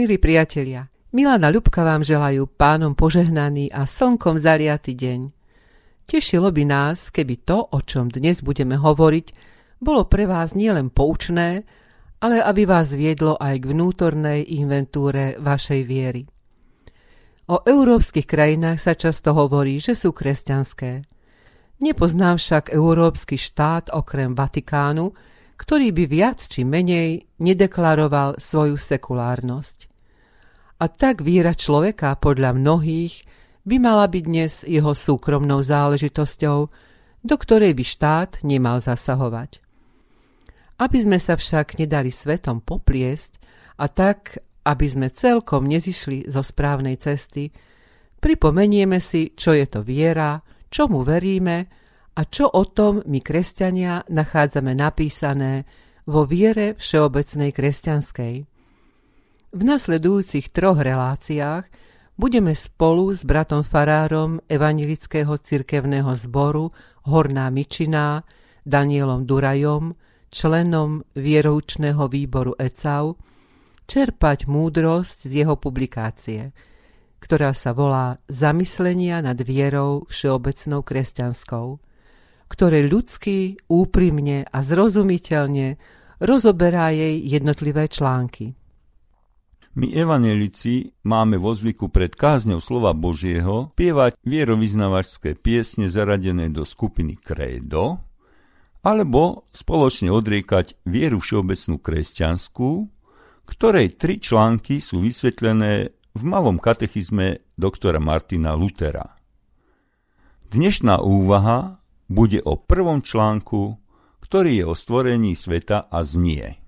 Milí priatelia, Milana Ľubka vám želajú pánom požehnaný a slnkom zaliatý deň. Tešilo by nás, keby to, o čom dnes budeme hovoriť, bolo pre vás nielen poučné, ale aby vás viedlo aj k vnútornej inventúre vašej viery. O európskych krajinách sa často hovorí, že sú kresťanské. Nepoznám však európsky štát okrem Vatikánu, ktorý by viac či menej nedeklaroval svoju sekulárnosť. A tak víra človeka podľa mnohých by mala byť dnes jeho súkromnou záležitosťou, do ktorej by štát nemal zasahovať. Aby sme sa však nedali svetom popliesť a tak, aby sme celkom nezišli zo správnej cesty, pripomenieme si, čo je to viera, čomu veríme a čo o tom my kresťania nachádzame napísané vo viere všeobecnej kresťanskej. V nasledujúcich troch reláciách budeme spolu s bratom farárom Evangelického cirkevného zboru Horná Mičiná, Danielom Durajom, členom vieroučného výboru ECAU, čerpať múdrosť z jeho publikácie, ktorá sa volá Zamyslenia nad vierou všeobecnou kresťanskou, ktoré ľudsky, úprimne a zrozumiteľne rozoberá jej jednotlivé články. My evanelici máme vo zvyku pred kázňou slova Božieho pievať vierovyznavačské piesne zaradené do skupiny Credo, alebo spoločne odriekať vieru všeobecnú kresťanskú, ktorej tri články sú vysvetlené v malom katechizme doktora Martina Lutera. Dnešná úvaha bude o prvom článku, ktorý je o stvorení sveta a znie.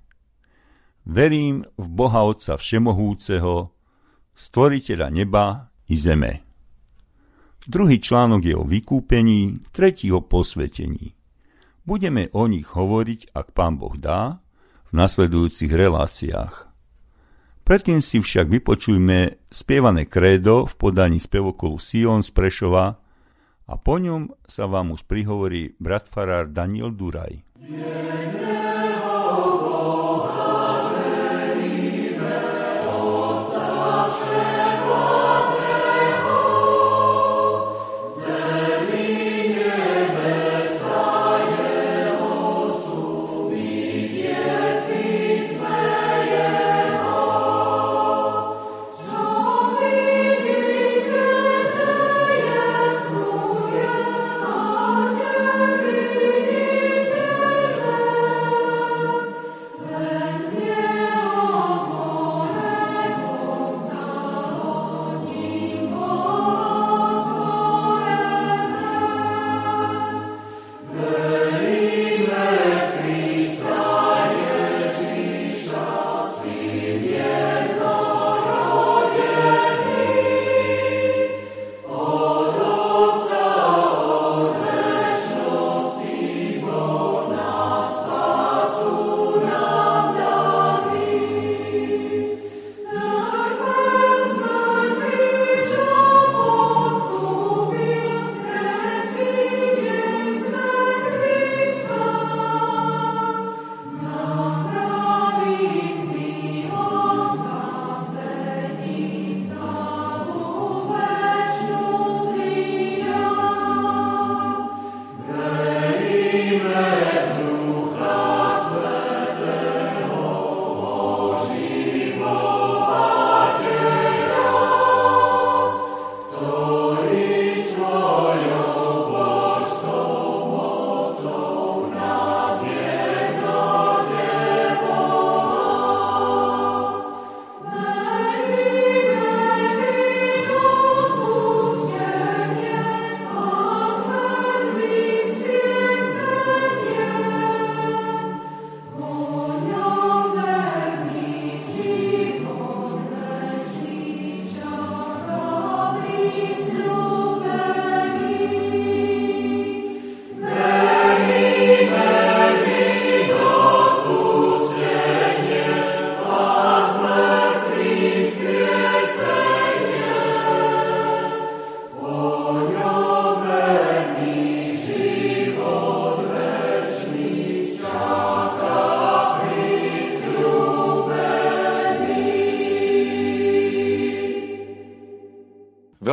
Verím v Boha Otca Všemohúceho, stvoriteľa neba i zeme. Druhý článok je o vykúpení, tretí o posvetení. Budeme o nich hovoriť, ak pán Boh dá, v nasledujúcich reláciách. Predtým si však vypočujme spievané krédo v podaní spevokolu Sion z Prešova a po ňom sa vám už prihovorí brat farár Daniel Duraj. Yeah,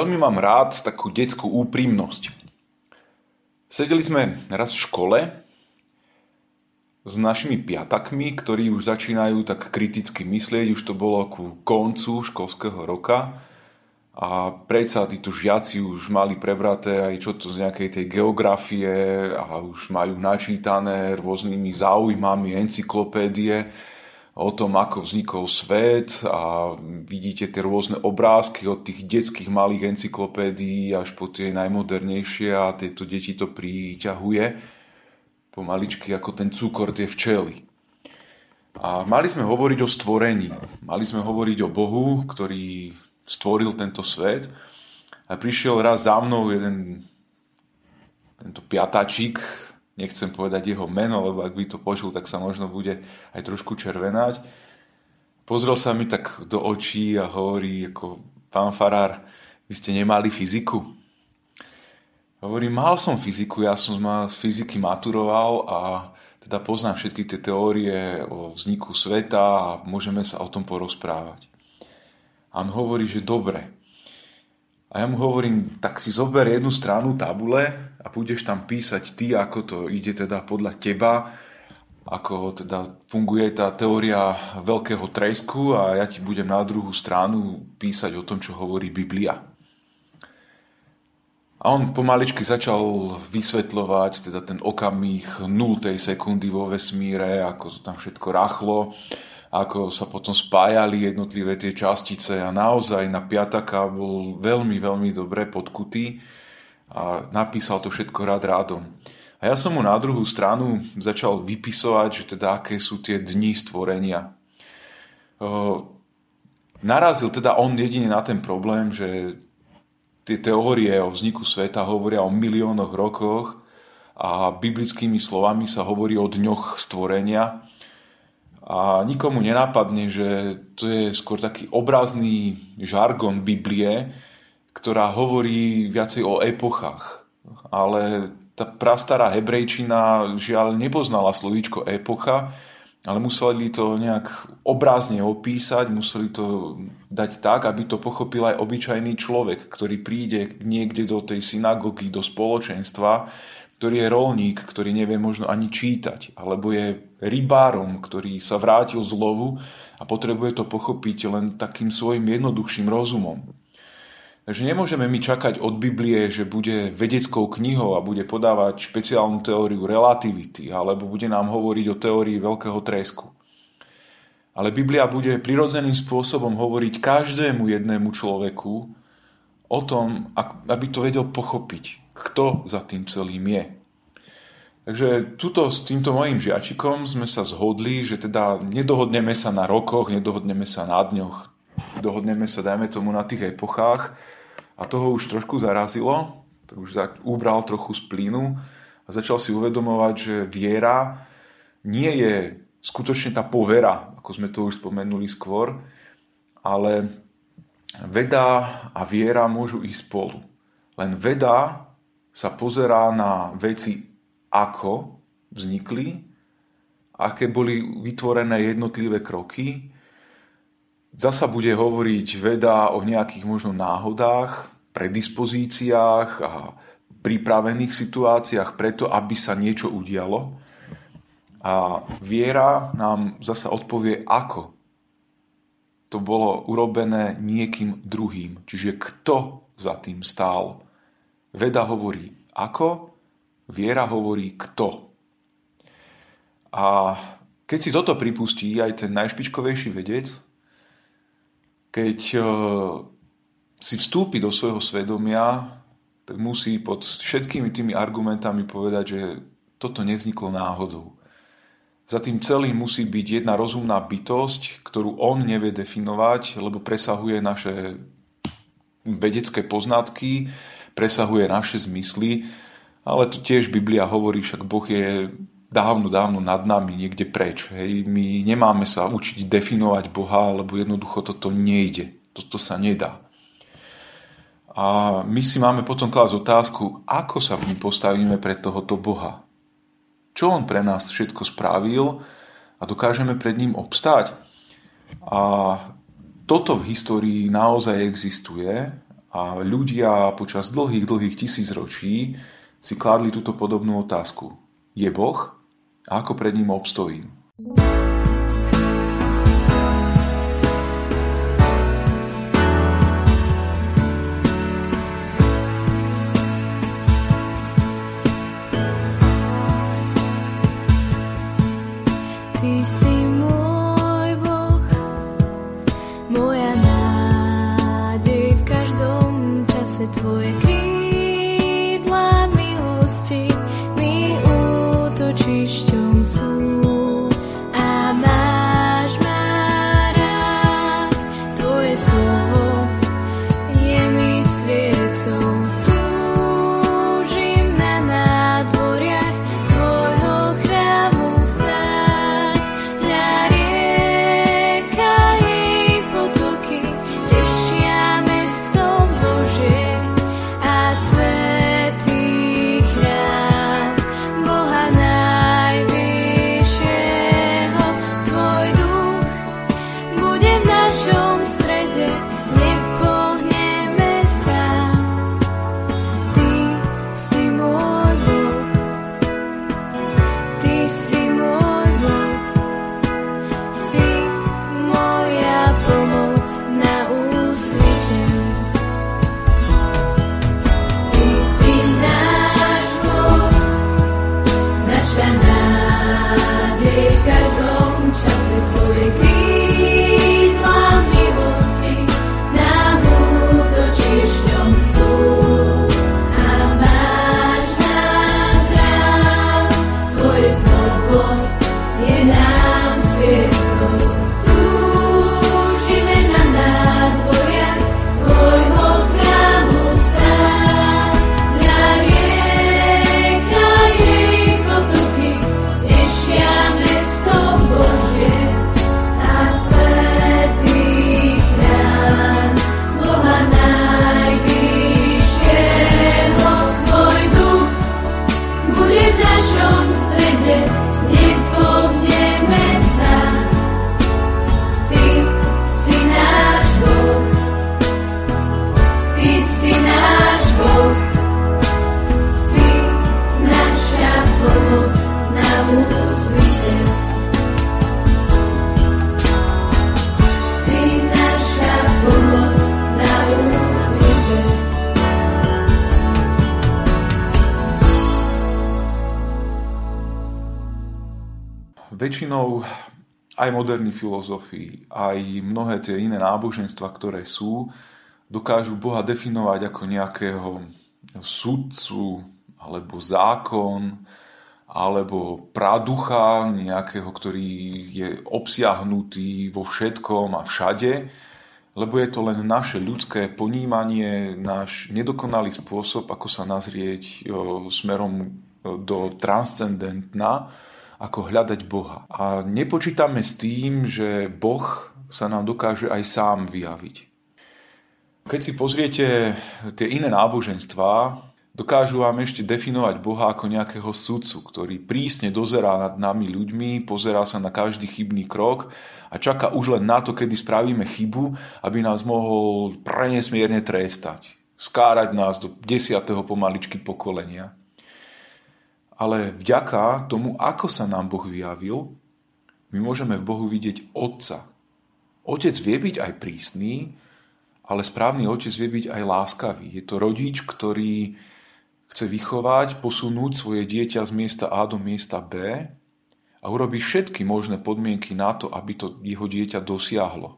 veľmi mám rád takú detskú úprimnosť. Sedeli sme raz v škole s našimi piatakmi, ktorí už začínajú tak kriticky myslieť, už to bolo ku koncu školského roka. A predsa títo žiaci už mali prebraté aj čo to z nejakej tej geografie a už majú načítané rôznymi záujmami encyklopédie o tom, ako vznikol svet a vidíte tie rôzne obrázky od tých detských malých encyklopédií až po tie najmodernejšie a tieto deti to priťahuje pomaličky ako ten cukor tie včely. A mali sme hovoriť o stvorení. Mali sme hovoriť o Bohu, ktorý stvoril tento svet. A prišiel raz za mnou jeden tento piatačík, nechcem povedať jeho meno, lebo ak by to počul, tak sa možno bude aj trošku červenať. Pozrel sa mi tak do očí a hovorí, ako pán Farár, vy ste nemali fyziku? Hovorím, mal som fyziku, ja som z fyziky maturoval a teda poznám všetky tie teórie o vzniku sveta a môžeme sa o tom porozprávať. A on hovorí, že dobre. A ja mu hovorím, tak si zober jednu stranu tabule a budeš tam písať ty, ako to ide teda podľa teba, ako teda funguje tá teória veľkého tresku a ja ti budem na druhú stranu písať o tom, čo hovorí Biblia. A on pomaličky začal vysvetľovať teda ten okamih 0. sekundy vo vesmíre, ako to tam všetko rachlo ako sa potom spájali jednotlivé tie častice a naozaj na piataka bol veľmi, veľmi dobre podkutý a napísal to všetko rád rádom. A ja som mu na druhú stranu začal vypisovať, že teda aké sú tie dni stvorenia. Narazil teda on jedine na ten problém, že tie teórie o vzniku sveta hovoria o miliónoch rokoch a biblickými slovami sa hovorí o dňoch stvorenia a nikomu nenápadne, že to je skôr taký obrazný žargon Biblie, ktorá hovorí viacej o epochách. Ale tá prastará hebrejčina žiaľ nepoznala slovíčko epocha, ale museli to nejak obrázne opísať, museli to dať tak, aby to pochopil aj obyčajný človek, ktorý príde niekde do tej synagógy, do spoločenstva ktorý je rolník, ktorý nevie možno ani čítať, alebo je rybárom, ktorý sa vrátil z lovu a potrebuje to pochopiť len takým svojim jednoduchším rozumom. Takže nemôžeme my čakať od Biblie, že bude vedeckou knihou a bude podávať špeciálnu teóriu relativity, alebo bude nám hovoriť o teórii veľkého tresku. Ale Biblia bude prirodzeným spôsobom hovoriť každému jednému človeku o tom, aby to vedel pochopiť, kto za tým celým je. Takže tuto s týmto mojim žiačikom sme sa zhodli, že teda nedohodneme sa na rokoch, nedohodneme sa na dňoch, dohodneme sa, dajme tomu, na tých epochách a toho už trošku zarazilo, to už tak ubral trochu z plynu a začal si uvedomovať, že viera nie je skutočne tá povera, ako sme to už spomenuli skôr, ale veda a viera môžu ísť spolu. Len veda sa pozerá na veci, ako vznikli, aké boli vytvorené jednotlivé kroky. Zasa bude hovoriť veda o nejakých možno náhodách, predispozíciách a pripravených situáciách preto, aby sa niečo udialo. A viera nám zasa odpovie, ako to bolo urobené niekým druhým. Čiže kto za tým stál. Veda hovorí ako, viera hovorí kto. A keď si toto pripustí aj ten najšpičkovejší vedec, keď e, si vstúpi do svojho svedomia, tak musí pod všetkými tými argumentami povedať, že toto nevzniklo náhodou. Za tým celým musí byť jedna rozumná bytosť, ktorú on nevie definovať, lebo presahuje naše vedecké poznatky, presahuje naše zmysly, ale to tiež Biblia hovorí, však Boh je dávno, dávno nad nami, niekde preč. Hej. My nemáme sa učiť definovať Boha, lebo jednoducho toto nejde. Toto sa nedá. A my si máme potom klásť otázku, ako sa my postavíme pre tohoto Boha. Čo On pre nás všetko spravil a dokážeme pred ním obstáť. A toto v histórii naozaj existuje A ľudia počas dlhých, dlhých tisícročí si kládli túto podobnú otázku. Je Boh? A ako pred ním obstojím? Väčšinou aj moderní filozofii, aj mnohé tie iné náboženstva, ktoré sú, dokážu Boha definovať ako nejakého sudcu, alebo zákon, alebo praducha nejakého, ktorý je obsiahnutý vo všetkom a všade, lebo je to len naše ľudské ponímanie, náš nedokonalý spôsob, ako sa nazrieť smerom do transcendentna, ako hľadať Boha. A nepočítame s tým, že Boh sa nám dokáže aj sám vyjaviť. Keď si pozriete tie iné náboženstvá, dokážu vám ešte definovať Boha ako nejakého sudcu, ktorý prísne dozerá nad nami ľuďmi, pozerá sa na každý chybný krok a čaká už len na to, kedy spravíme chybu, aby nás mohol prenesmierne trestať. Skárať nás do desiatého pomaličky pokolenia ale vďaka tomu, ako sa nám Boh vyjavil, my môžeme v Bohu vidieť Otca. Otec vie byť aj prísny, ale správny otec vie byť aj láskavý. Je to rodič, ktorý chce vychovať, posunúť svoje dieťa z miesta A do miesta B a urobí všetky možné podmienky na to, aby to jeho dieťa dosiahlo.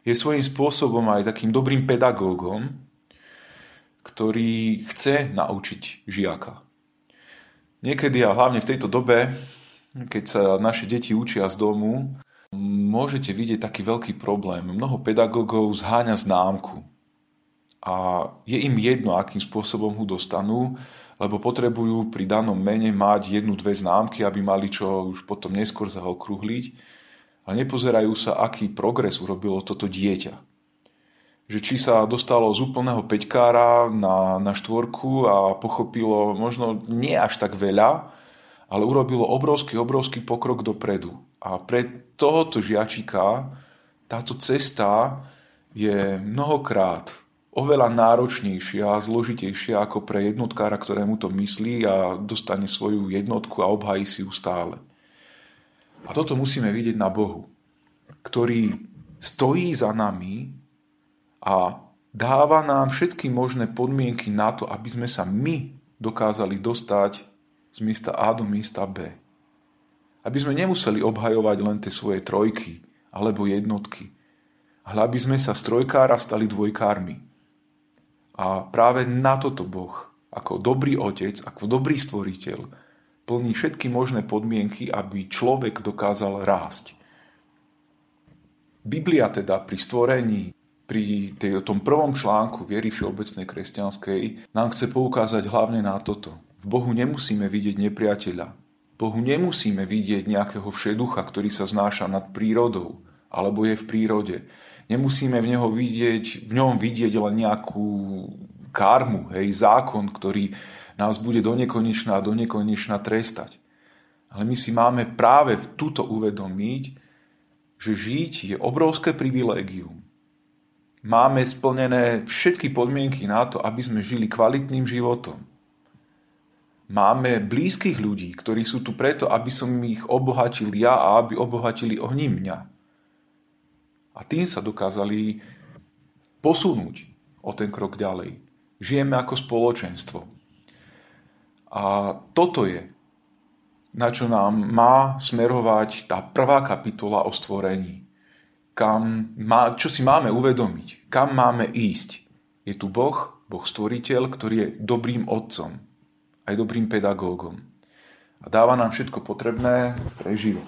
Je svojím spôsobom aj takým dobrým pedagógom, ktorý chce naučiť žiaka. Niekedy a hlavne v tejto dobe, keď sa naše deti učia z domu, môžete vidieť taký veľký problém. Mnoho pedagógov zháňa známku. A je im jedno, akým spôsobom ho dostanú, lebo potrebujú pri danom mene mať jednu, dve známky, aby mali čo už potom neskôr zaokrúhliť. A nepozerajú sa, aký progres urobilo toto dieťa že či sa dostalo z úplného peťkára na, na štvorku a pochopilo možno nie až tak veľa, ale urobilo obrovský, obrovský pokrok dopredu. A pre tohoto žiačika táto cesta je mnohokrát oveľa náročnejšia a zložitejšia ako pre jednotkára, ktorému to myslí a dostane svoju jednotku a obhají si ju stále. A toto musíme vidieť na Bohu, ktorý stojí za nami a dáva nám všetky možné podmienky na to, aby sme sa my dokázali dostať z miesta A do miesta B. Aby sme nemuseli obhajovať len tie svoje trojky alebo jednotky, ale aby sme sa z trojkára stali dvojkármi. A práve na toto Boh, ako dobrý otec, ako dobrý stvoriteľ, plní všetky možné podmienky, aby človek dokázal rásť. Biblia teda pri stvorení, pri tej, tom prvom článku viery všeobecnej kresťanskej nám chce poukázať hlavne na toto. V Bohu nemusíme vidieť nepriateľa. Bohu nemusíme vidieť nejakého všeducha, ktorý sa znáša nad prírodou, alebo je v prírode. Nemusíme v, neho vidieť, v ňom vidieť len nejakú karmu, hej, zákon, ktorý nás bude do nekonečna a do nekonečna trestať. Ale my si máme práve v túto uvedomiť, že žiť je obrovské privilégium. Máme splnené všetky podmienky na to, aby sme žili kvalitným životom. Máme blízkych ľudí, ktorí sú tu preto, aby som ich obohatil ja a aby obohatili oni mňa. A tým sa dokázali posunúť o ten krok ďalej. Žijeme ako spoločenstvo. A toto je, na čo nám má smerovať tá prvá kapitola o stvorení. Kam má, čo si máme uvedomiť, kam máme ísť. Je tu Boh, Boh stvoriteľ, ktorý je dobrým otcom, aj dobrým pedagógom. A dáva nám všetko potrebné pre život.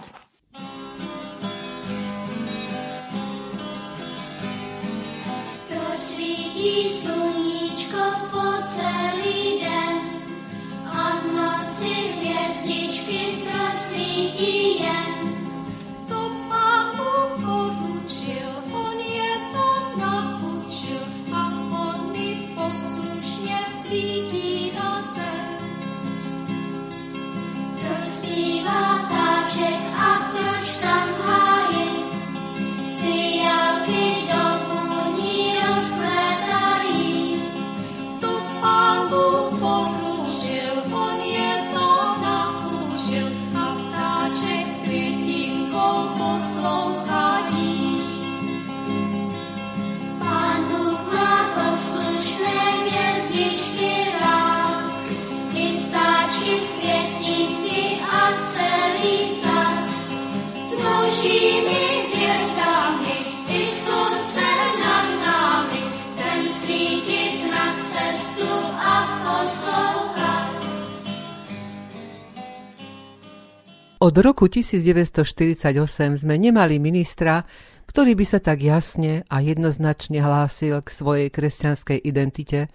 Od roku 1948 sme nemali ministra, ktorý by sa tak jasne a jednoznačne hlásil k svojej kresťanskej identite,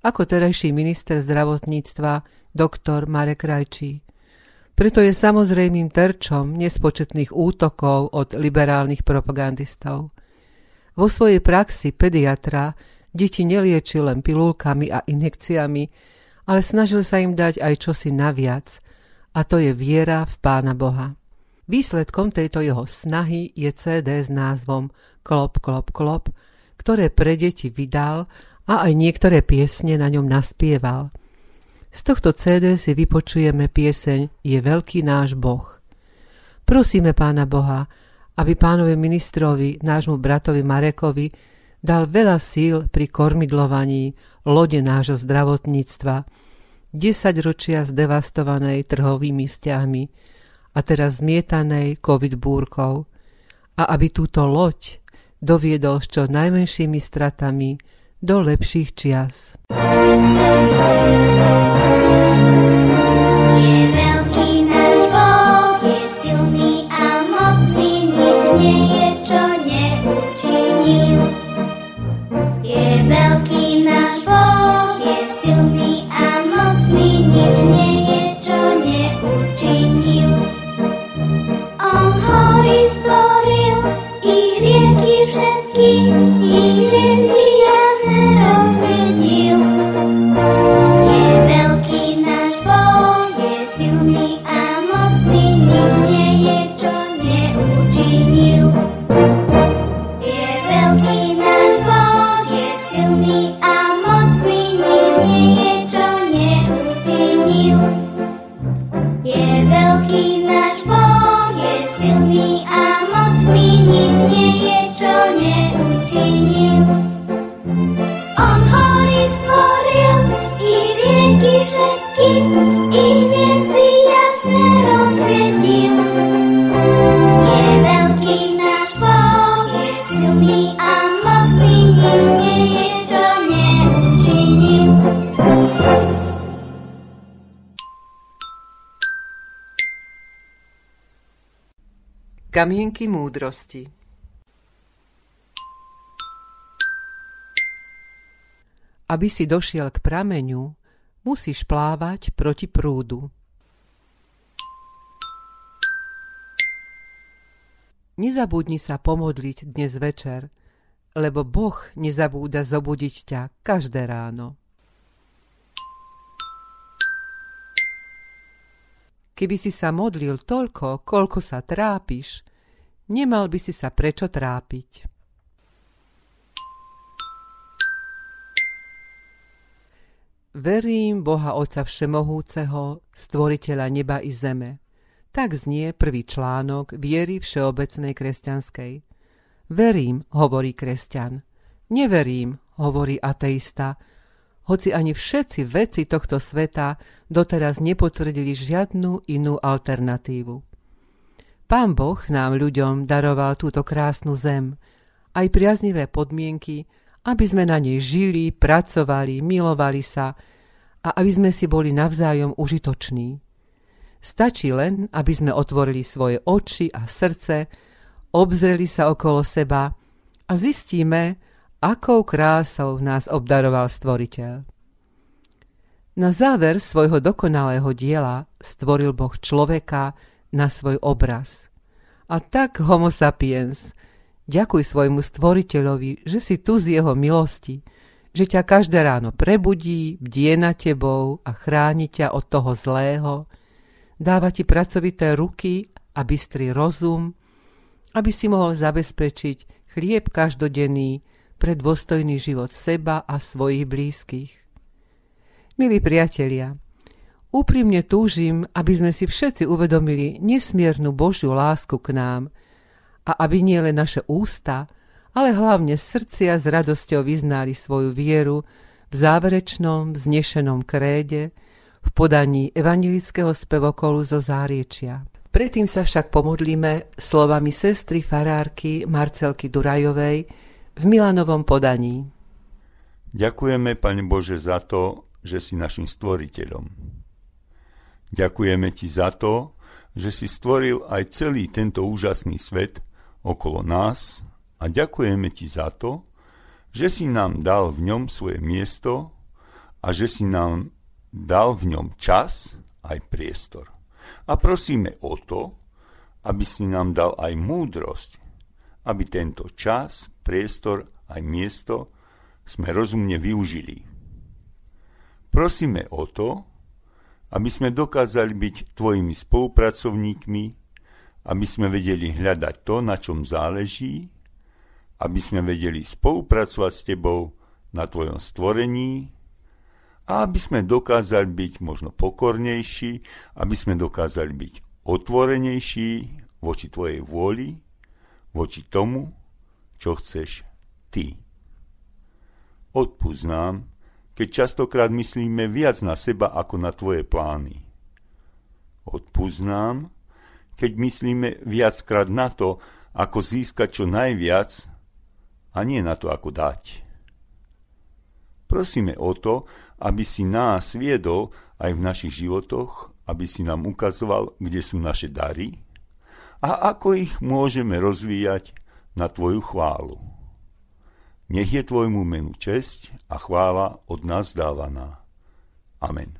ako terajší minister zdravotníctva doktor Marek Rajčí. Preto je samozrejmým terčom nespočetných útokov od liberálnych propagandistov. Vo svojej praxi pediatra deti neliečil len pilulkami a injekciami, ale snažil sa im dať aj čosi naviac – a to je viera v Pána Boha. Výsledkom tejto jeho snahy je CD s názvom Klop, klop, klop, ktoré pre deti vydal a aj niektoré piesne na ňom naspieval. Z tohto CD si vypočujeme pieseň Je veľký náš Boh. Prosíme Pána Boha, aby pánovi ministrovi, nášmu bratovi Marekovi, dal veľa síl pri kormidlovaní lode nášho zdravotníctva, 10 ročia zdevastovanej trhovými vzťahmi a teraz zmietanej covid búrkou a aby túto loď doviedol s čo najmenšími stratami do lepších čias. Je Kamienky múdrosti Aby si došiel k prameňu, musíš plávať proti prúdu. Nezabudni sa pomodliť dnes večer, lebo Boh nezabúda zobudiť ťa každé ráno. Keby si sa modlil toľko, koľko sa trápiš, nemal by si sa prečo trápiť. Verím Boha Otca Všemohúceho, stvoriteľa neba i zeme. Tak znie prvý článok viery všeobecnej kresťanskej. Verím, hovorí kresťan. Neverím, hovorí ateista, hoci ani všetci veci tohto sveta doteraz nepotvrdili žiadnu inú alternatívu. Pán Boh nám ľuďom daroval túto krásnu zem, aj priaznivé podmienky, aby sme na nej žili, pracovali, milovali sa a aby sme si boli navzájom užitoční. Stačí len, aby sme otvorili svoje oči a srdce, obzreli sa okolo seba a zistíme, akou krásou nás obdaroval stvoriteľ. Na záver svojho dokonalého diela stvoril Boh človeka na svoj obraz. A tak homo sapiens, ďakuj svojmu stvoriteľovi, že si tu z jeho milosti, že ťa každé ráno prebudí, bdie na tebou a chráni ťa od toho zlého, dáva ti pracovité ruky a bystrý rozum, aby si mohol zabezpečiť chlieb každodenný, pre dôstojný život seba a svojich blízkych. Milí priatelia, úprimne túžim, aby sme si všetci uvedomili nesmiernu Božiu lásku k nám a aby nie len naše ústa, ale hlavne srdcia s radosťou vyznali svoju vieru v záverečnom vznešenom kréde v podaní evangelického spevokolu zo Záriečia. Predtým sa však pomodlíme slovami sestry farárky Marcelky Durajovej, v Milanovom podaní. Ďakujeme, Pane Bože, za to, že si našim stvoriteľom. Ďakujeme Ti za to, že si stvoril aj celý tento úžasný svet okolo nás a ďakujeme Ti za to, že si nám dal v ňom svoje miesto a že si nám dal v ňom čas aj priestor. A prosíme o to, aby si nám dal aj múdrosť, aby tento čas, priestor aj miesto sme rozumne využili. Prosíme o to, aby sme dokázali byť tvojimi spolupracovníkmi, aby sme vedeli hľadať to, na čom záleží, aby sme vedeli spolupracovať s tebou na tvojom stvorení a aby sme dokázali byť možno pokornejší, aby sme dokázali byť otvorenejší voči tvojej vôli, voči tomu, čo chceš ty. Odpúsť keď častokrát myslíme viac na seba ako na tvoje plány. Odpúsť nám, keď myslíme viackrát na to, ako získať čo najviac a nie na to, ako dať. Prosíme o to, aby si nás viedol aj v našich životoch, aby si nám ukazoval, kde sú naše dary a ako ich môžeme rozvíjať na Tvoju chválu. Nech je Tvojmu menu česť a chvála od nás dávaná. Amen.